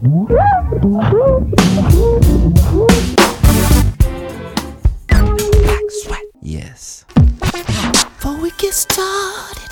Sweat. Yes. Before we get started.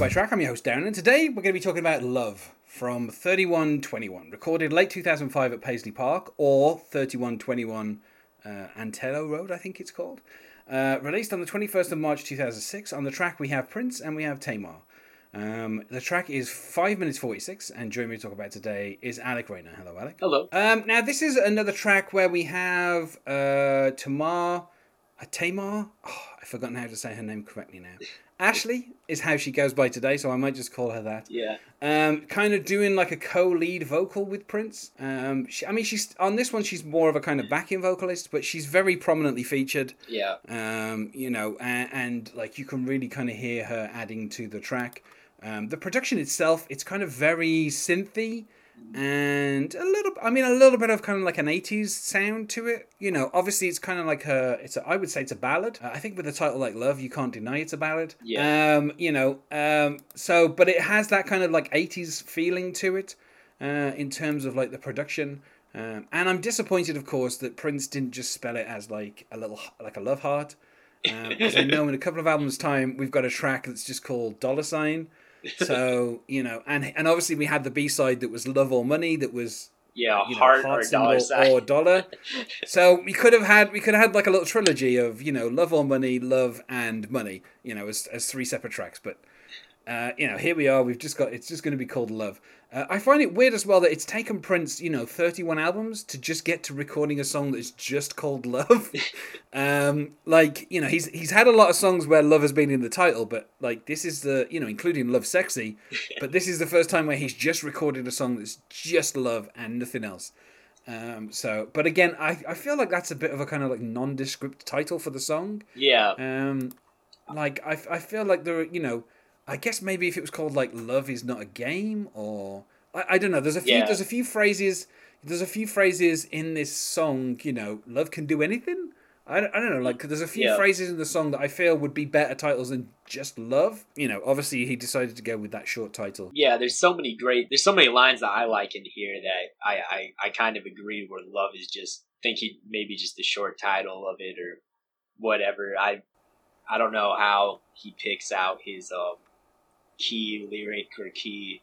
By Track. I'm your host Darren, and today we're going to be talking about Love from 3121, recorded late 2005 at Paisley Park, or 3121 uh, Antelo Road, I think it's called. Uh, released on the 21st of March 2006. On the track, we have Prince and we have Tamar. Um, the track is 5 minutes 46, and joining me to talk about today is Alec Rayner. Hello, Alec. Hello. Um, now, this is another track where we have uh, Tamar, uh, Tamar. Oh, I've forgotten how to say her name correctly now. Ashley is how she goes by today, so I might just call her that. Yeah. Um, kind of doing like a co-lead vocal with Prince. Um, she, I mean, she's on this one. She's more of a kind of backing vocalist, but she's very prominently featured. Yeah. Um, you know, and, and like you can really kind of hear her adding to the track. Um, the production itself, it's kind of very synthy and a little i mean a little bit of kind of like an 80s sound to it you know. Obviously it's kind of like a it's a, i would say it's a ballad. Uh, i think with a title like love you can't deny it's a ballad. Yeah. um you know um so but it has that kind of like 80s feeling to it uh in terms of like the production. Um, and i'm disappointed of course that prince didn't just spell it as like a little like a love heart. Because i know in a couple of albums time we've got a track that's just called dollar sign so you know and and obviously we had the b-side that was love or money that was Yeah. you know, heart, heart or dollar or dollar. So we could have had we could have had like a little trilogy of you know love or money love and money you know as, as three separate tracks. But uh, you know here we are we've just got it's just going to be called love uh, i find it weird as well that it's taken prince you know 31 albums to just get to recording a song that's just called love. Um like you know he's he's had a lot of songs where love has been in the title but like this is the you know including Lovesexy but this is the first time where he's just recorded a song that's just love and nothing else. Um so but again i i feel like that's a bit of a kind of like nondescript title for the song. Yeah. um, like I, I feel like there, are, you know, I guess maybe if it was called like "Love is not a game" or I, I don't know. There's a few. Yeah. There's a few phrases. There's a few phrases in this song. You know, love can do anything. I, don't- I don't know. Like there's a few Yeah. phrases in the song that I feel would be better titles than just love. You know, obviously he decided to go with that short title. Yeah. There's so many great. There's so many lines that I like in here that I I, I kind of agree. Where love is just think he maybe just the short title of it or whatever. I I don't know how he picks out his um key lyric or key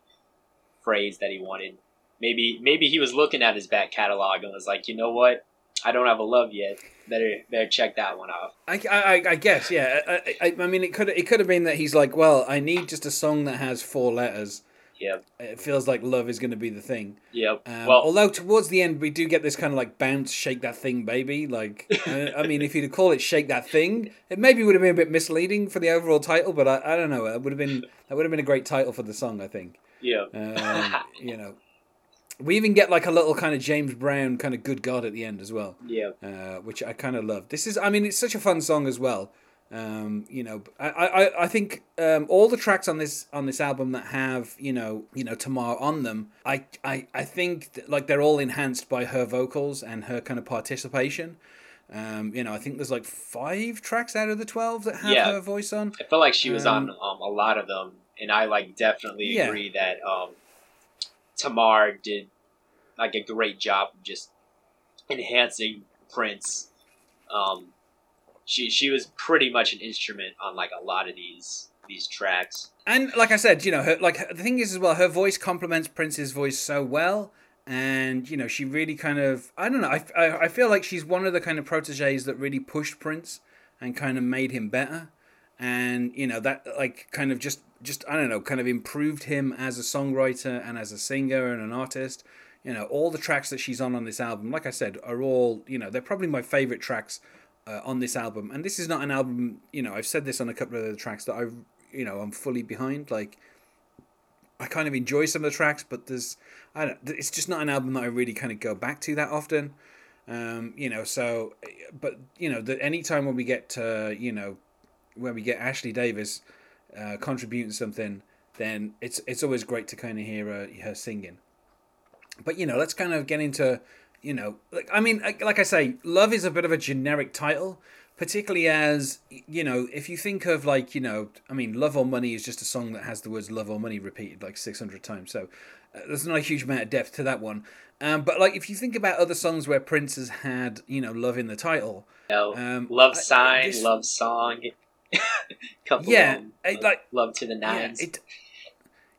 phrase that he wanted. Maybe maybe he was looking at his back catalog and was like, you know what, I don't have a love yet. Better better check that one off. I, I, I guess yeah. I, I, I mean, it could it could have been that he's like, well, I need just a song that has four letters. Yep. It feels like love is going to be the thing. Yep. Um, well, although towards the end we do get this kind of like bounce, shake that thing, baby. Like, I, I mean, if you'd call it "shake that thing," it maybe would have been a bit misleading for the overall title. But I, I don't know. It would have been that would have been a great title for the song. I think. Yeah. Um, you know, we even get like a little kind of James Brown kind of "Good God" at the end as well, Yeah. uh, which I kind of love. This is, I mean, it's such a fun song as well. Um, you know, I, I, I think um, all the tracks on this on this album that have you know you know Tamar on them, I I, I think that, like they're all enhanced by her vocals and her kind of participation. Um, you know, I think there's like five tracks out of the twelve that have Yeah. her voice on. I felt like she was Um, on um, a lot of them, and I like definitely Yeah. agree that um, Tamar did like a great job of just enhancing Prince. Um, she she was pretty much an instrument on like a lot of these these tracks. And like I said, you know, her, like the thing is as well, her voice complements Prince's voice so well, and you know, she really kind of, I don't know, I, I, I feel like she's one of the kind of proteges that really pushed Prince and kind of made him better, and you know that like kind of just just I don't know, kind of improved him as a songwriter and as a singer and an artist. You know, all the tracks that she's on on this album, like I said, are all you know, they're probably my favorite tracks uh, on this album. And this is not an album, you know, I've said this on a couple of the tracks that I, you know, I'm fully behind. Like, I kind of enjoy some of the tracks, but there's, I don't, it's just not an album that I really kind of go back to that often. Um, you know, so, but you know, the anytime when we get to, you know, when we get Ashley Davis, uh, contributing something, then it's it's always great to kind of hear her, her singing. But you know, let's kind of get into you know, like I mean, like, like I say, love is a bit of a generic title, particularly as you know, if you think of like you know, I mean, love or money is just a song that has the words love or money repeated like six hundred times. So uh, there's not a huge amount of depth to that one. Um, but like if you think about other songs where Prince has had you know love in the title, No, um, love I- sign, this- love song. Couple Yeah, of them, I- love, like- love to the yeah, nines. it,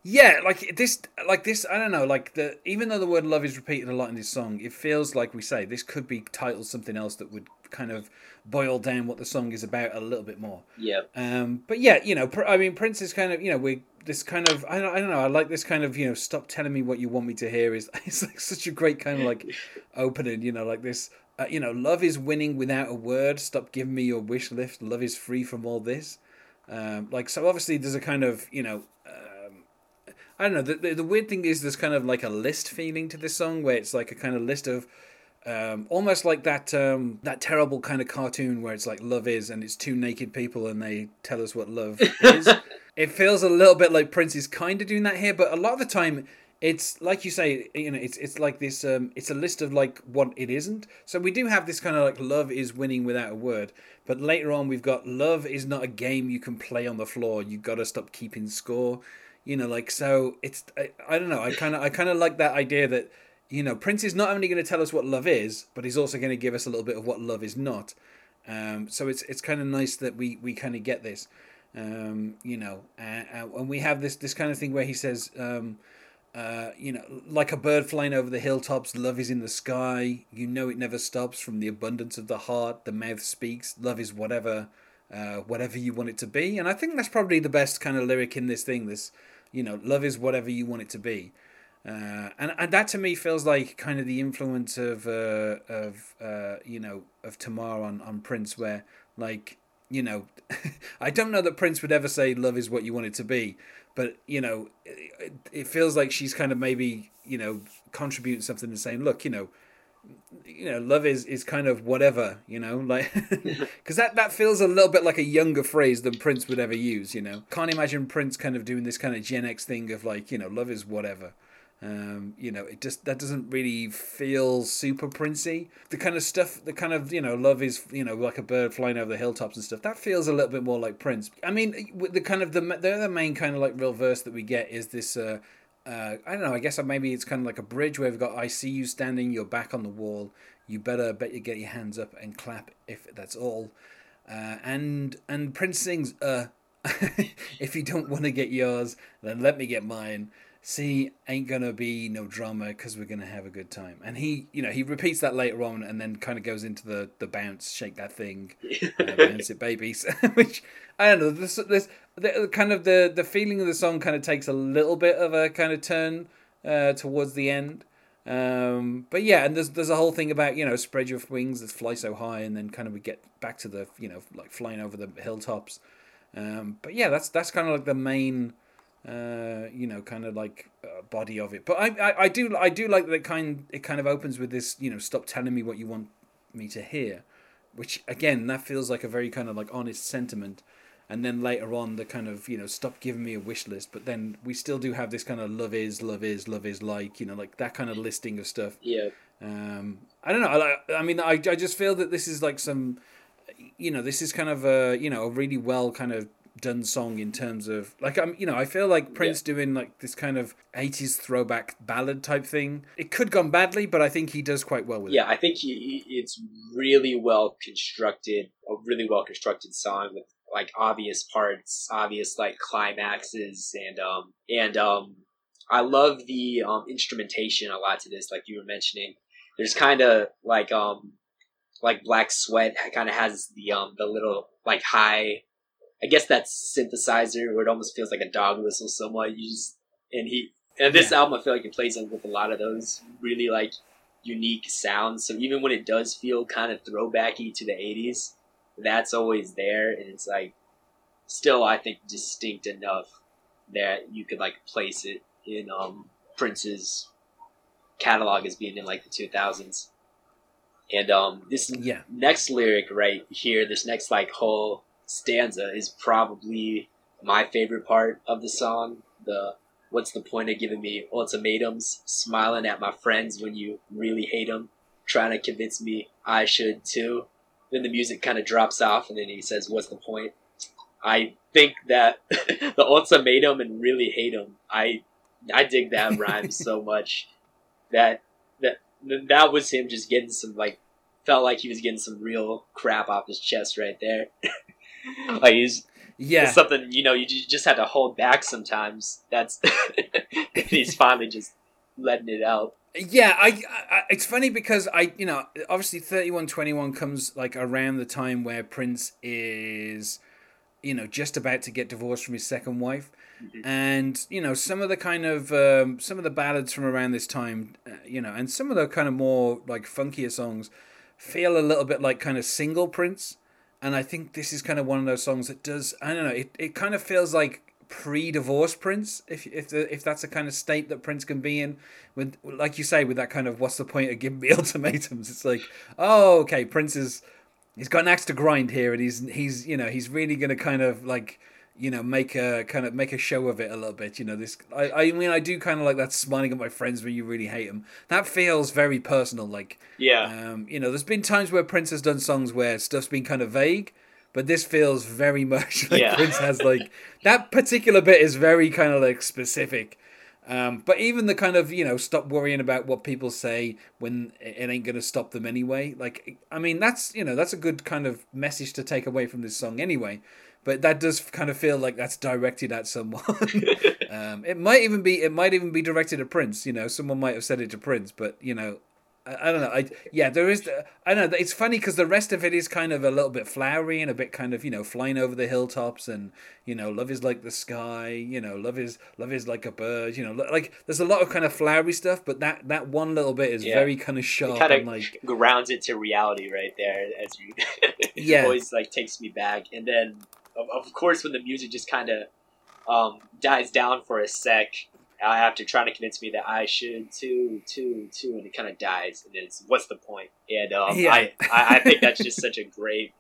yeah, like this, like this. I don't know, like the even though the word love is repeated a lot in this song, it feels like we say this could be titled something else that would kind of boil down what the song is about a little bit more. yeah, Um, but yeah, you know, I mean, Prince is kind of, you know, we this kind of, I don't, I don't know, I like this kind of, you know, stop telling me what you want me to hear is, it's like such a great kind of like opening, you know, like this, uh, you know, love is winning without a word. Stop giving me your wish list. Love is free from all this. Um, like so, obviously, there's a kind of, you know. Um, I don't know. The, the, the weird thing is there's kind of like a list feeling to this song where it's like a kind of list of um, almost like that um, that terrible kind of cartoon where it's like love is and it's two naked people and they tell us what love is. it feels a little bit like Prince is kind of doing that here, but a lot of the time it's like you say, you know, it's it's like this. Um, it's a list of like what it isn't. So we do have this kind of like love is winning without a word, but later on we've got love is not a game you can play on the floor. You got to stop keeping score. You know, like so. It's I, I don't know. I kind of I kind of like that idea that you know Prince is not only going to tell us what love is, but he's also going to give us a little bit of what love is not. Um, so it's it's kind of nice that we we kind of get this. Um, you know, uh, uh, and we have this this kind of thing where he says. Um, uh, you know, like a bird flying over the hilltops, love is in the sky. You know it never stops. From the abundance of the heart, the mouth speaks. Love is whatever, uh, whatever you want it to be. And I think that's probably the best kind of lyric in this thing. This, you know, love is whatever you want it to be. Uh, and and that to me feels like kind of the influence of uh, of uh, you know of Tamar on on Prince, where like you know, I don't know that Prince would ever say love is what you want it to be, but you know, it, it feels like she's kind of maybe you know contributing something and saying, look, you know, you know, love is is kind of whatever, you know, like because that that feels a little bit like a younger phrase than Prince would ever use, you know. Can't imagine Prince kind of doing this kind of Gen X thing of like, you know, love is whatever. Um, you know, it just that doesn't really feel super princey. The kind of stuff, the kind of you know, love is you know like a bird flying over the hilltops and stuff. That feels a little bit more like Prince. I mean, the kind of the the other main kind of like real verse that we get is this. Uh, uh, I don't know. I guess maybe it's kind of like a bridge where we've got "I see you standing, your back on the wall. You better bet you get your hands up and clap if that's all." Uh, and and Prince sings, uh, "If you don't want to get yours, then let me get mine." See, ain't gonna be no drama because we're gonna have a good time. And he, you know, he repeats that later on, and then kind of goes into the the bounce, shake that thing, uh, bounce it, babies. Which I don't know. This this the, kind of the the feeling of the song kind of takes a little bit of a kind of turn uh, towards the end. Um, but yeah, and there's there's a whole thing about you know spread your wings, that fly so high, and then kind of we get back to the you know like flying over the hilltops. Um, but yeah, that's that's kind of like the main uh, you know, kind of like uh, body of it. But I, I, I do, I do like that it kind. It kind of opens with this, you know, stop telling me what you want me to hear, which again, that feels like a very kind of like honest sentiment. And then later on, the kind of you know, stop giving me a wish list. But then we still do have this kind of love is, love is, love is like, you know, like that kind of listing of stuff. yeah, Um, I don't know. I, I mean, I, I just feel that this is like some, you know, this is kind of a, you know, a really well kind of done song in terms of like I'm, you know, I feel like Prince doing like this kind of '80s throwback ballad type thing. It could gone badly, but I think he does quite well with yeah. it. Yeah I think he, he- it's really well constructed, a really well constructed song with like obvious parts, obvious like climaxes, and um and um I love the um instrumentation a lot to this. Like you were mentioning, there's kind of like um like Black Sweat kind of has the um the little like high. I guess that synthesizer where it almost feels like a dog whistle somewhat. You just and he and this Yeah. album I feel like it plays with a lot of those really like unique sounds. So even when it does feel kind of throwbacky to the '80s, that's always there, and it's like still I think distinct enough that you could like place it in um Prince's catalog as being in like the 2000s. And um this Yeah. next lyric right here, this next like whole stanza is probably my favorite part of the song. The what's the point of giving me ultimatums? Smiling at my friends when you really hate them, trying to convince me I should too. Then the music kind of drops off, and then he says, "What's the point?" I think that the ultimatum and really hate him. I I dig that rhyme so much that that that was him just getting some like felt like he was getting some real crap off his chest right there. like he's Yeah, it's something you know you just have to hold back sometimes. That's he's finally just letting it out. Yeah, I, I it's funny because I you know obviously thirty one twenty one comes like around the time where Prince is you know just about to get divorced from his second wife Mhm. and you know some of the kind of um, some of the ballads from around this time uh, you know and some of the kind of more like funkier songs feel a little bit like kind of single Prince and I think this is kind of one of those songs that does I don't know it, it kind of feels like pre-divorce Prince if if the, if that's a kind of state that Prince can be in. With like you say with that kind of what's the point of giving me ultimatums? It's like oh okay Prince is he's got an axe to grind here and he's he's you know he's really to kind of like you know make a kind of make a show of it a little bit you know this I, I mean I do kind of like that smiling at my friends when you really hate them that feels very personal like Yeah, um, you know, there's been times where Prince has done songs where stuff's been kind of vague, but this feels very much like Yeah. Prince has like that particular bit is very kind of like specific. Um, but even the kind of you know stop worrying about what people say when it ain't gonna stop them anyway. Like I mean that's you know that's a good kind of message to take away from this song anyway. But that does kind of feel like that's directed at someone. um, it might even be it might even be directed at Prince. You know, someone might have said it to Prince, but you know, I, I don't know. I yeah, there is. I know it's funny because the rest of it is kind of a little bit flowery and a bit kind of you know flying over the hilltops and you know love is like the sky. You know love is love is like a bird. You know like there's a lot of kind of flowery stuff, but that that one little bit is Yeah. very kind of sharp kind of like grounds it to reality right there. As you, it Yeah. always like takes me back. And then of, of course when the music just kind of um, dies down for a sec, I have to try to convince me that I should too, too, too, and it kind of dies. And it's what's the point? And um, Yeah. I, I I think that's just such a great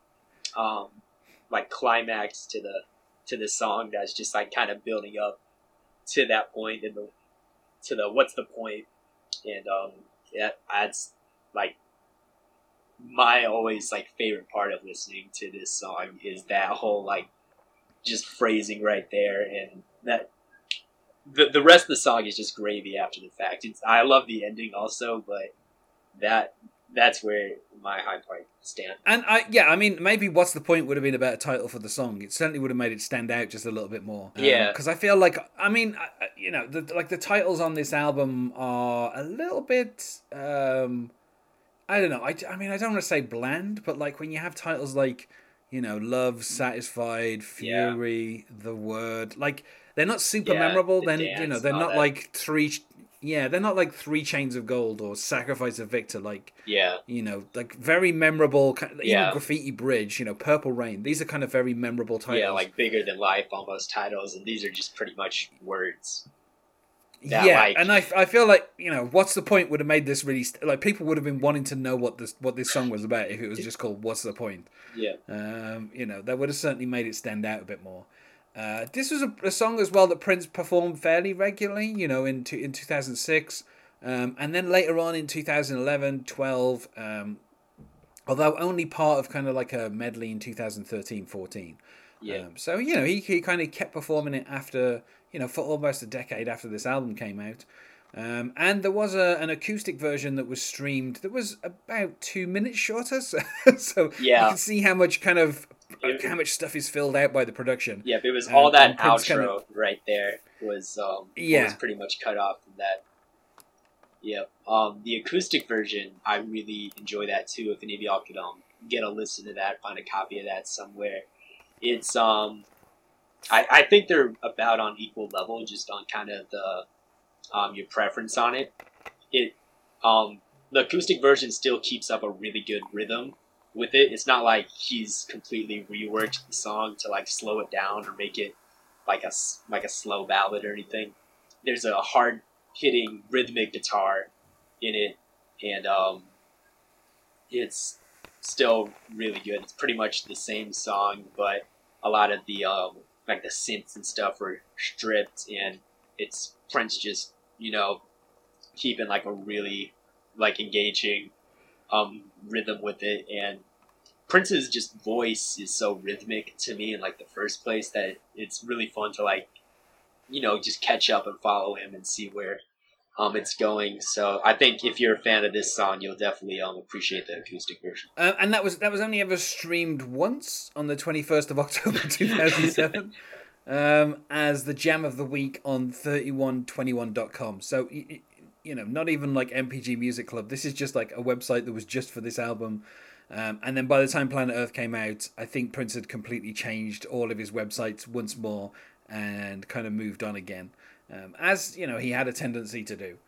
um, like climax to the to the song that's just like kind of building up to that point and the to the what's the point and um yeah that's like my always like favorite part of listening to this song is that whole like just phrasing right there and that the, the rest of the song is just gravy after the fact it's, i love the ending also but that that's where my high point stand And I yeah, I mean maybe what's the point would have been a better title for the song. It certainly would have made it stand out just a little bit more. Yeah. because I feel like I mean I- you know the, like the titles on this album are a little bit. um I don't know. I, I mean I don't want to say bland, but like when you have titles like you know love, satisfied, Yeah. fury, the word, like they're not super Yeah, memorable. the Then you know they're not like three. Yeah, they're not like three chains of gold or sacrifice of Victor. Like yeah you know, like very memorable. Even Yeah. Graffiti Bridge, you know, Purple Rain. These are kind of very memorable titles. yeah like bigger than life almost titles and these are just pretty much words that, yeah, like- and I, I feel like you know, what's the point? Would have made this really st- like people would have been wanting to know what this what this song was about if it was just called "What's the Point." yeah Um, you know, that would have certainly made it stand out a bit more. Uh, this was a, a song as well that Prince performed fairly regularly. You know, in in two thousand six, um, and then later on in 2011, 12, um, although only part of kind of like a medley in 2013, 14. yeah Um, so you know he, he kind of kept performing it after you know for almost a decade after this album came out, um, and there was a, an acoustic version that was streamed that was about two minutes shorter. So, so Yeah. you can see how much kind of It- how much stuff is filled out by the production. Yeah, it was Um, all that outro kinda- right there was um Yeah. was pretty much cut off from that. Yeah, Um, the acoustic version, I really enjoy that too. If any of y'all could um get a listen to that, find a copy of that somewhere. It's um, I I think they're about on equal level, just on kind of the um your preference on it. It um the acoustic version still keeps up a really good rhythm with it. It's not like he's completely reworked the song to like slow it down or make it like a like a slow ballad or anything. There's a hard hitting rhythmic guitar in it, and um, it's still really good. It's pretty much the same song, but a lot of the um, like the synths and stuff were stripped, and it's Prince just you know keeping like a really like engaging um rhythm with it, and Prince's just voice is so rhythmic to me in like the first place that it's really fun to like you know just catch up and follow him and see where um, it's going. So I think if you're a fan of this song, you'll definitely um, appreciate the acoustic version. Uh, and that was that was only ever streamed once on the twenty first of October two thousand seven. Um, as the jam of the week on 3121.com. So, you, you know, not even like MPG Music Club. This is just like a website that was just for this album. Um, and then by the time Planet Earth came out, I think Prince had completely changed all of his websites once more and kind of moved on again, um, as you know he had a tendency to do.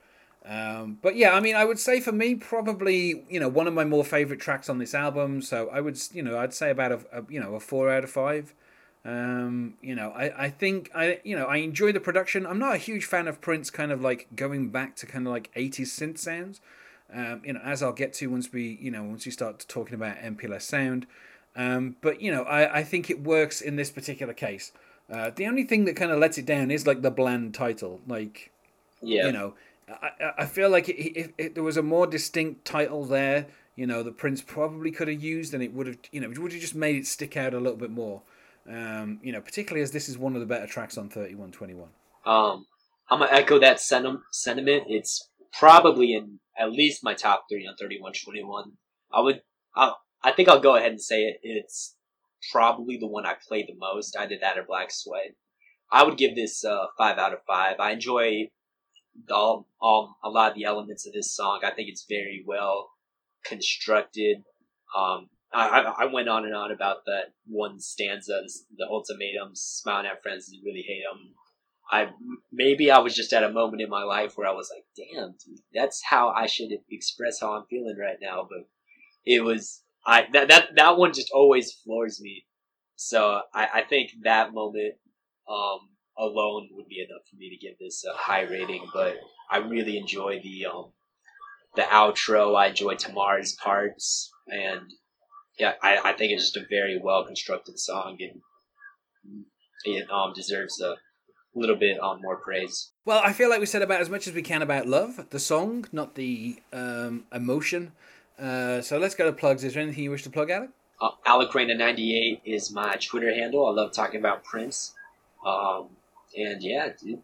Um, but yeah, I mean, I would say for me, probably you know one of my more favorite tracks on this album. So I would you know I'd say about a, a you know a four out of five. Um, you know, I, I think I you know I enjoy the production. I'm not a huge fan of Prince kind of like going back to kind of like 80s synth sounds. Um, you know, as I'll get to once we you know once we start talking about MPLSound. Um, but you know, I, I think it works in this particular case. Uh, the only thing that kind of lets it down is like the bland title. Like, Yeah, you know, I, I- feel like if, if there was a more distinct title there, you know, the Prince probably could have used, and it would have, you know, would have just made it stick out a little bit more. Um, you know, particularly as this is one of the better tracks on thirty one twenty one. Um, I'm gonna echo that sentiment. It's probably in at least my top three on 3121. I would, I, I think I'll go ahead and say it. It's probably the one I play the most. Did that or Black Sweat. I would give this uh, five out of five. I enjoy all, all a lot of the elements of this song. I think it's very well constructed. Um, I, I went on and on about that one stanza, the ultimatums, smiling at friends and really hate them. I maybe I was just at a moment in my life where I was like, "Damn, dude, that's how I should express how I'm feeling right now." But it was I that that that one just always floors me. So I, I think that moment um, alone would be enough for me to give this a high rating. But I really enjoy the um, the outro. I enjoy Tamar's parts, and yeah, I, I think it's just a very well constructed song, and it um, deserves a little bit um, more praise. Well, I feel like we said about as much as we can about love, the song, not the um, emotion. Uh, so let's go to plugs. Is there anything you wish to plug, Alec? Uh, Alecrana98 is my Twitter handle. I love talking about Prince. Um, and yeah, dude,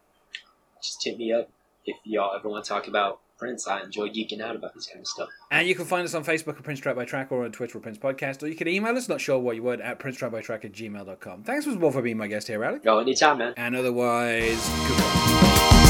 just hit me up if y'all ever want to talk about Prince. I enjoy geeking out about this kind of stuff. And you can find us on Facebook at Prince Track by Track or on Twitter at Prince Podcast, or you can email us, not sure what you would, at Prince Track by Track at gmail.com. Thanks for being my guest here, Alec. Yo, anytime, man. And otherwise, goodbye.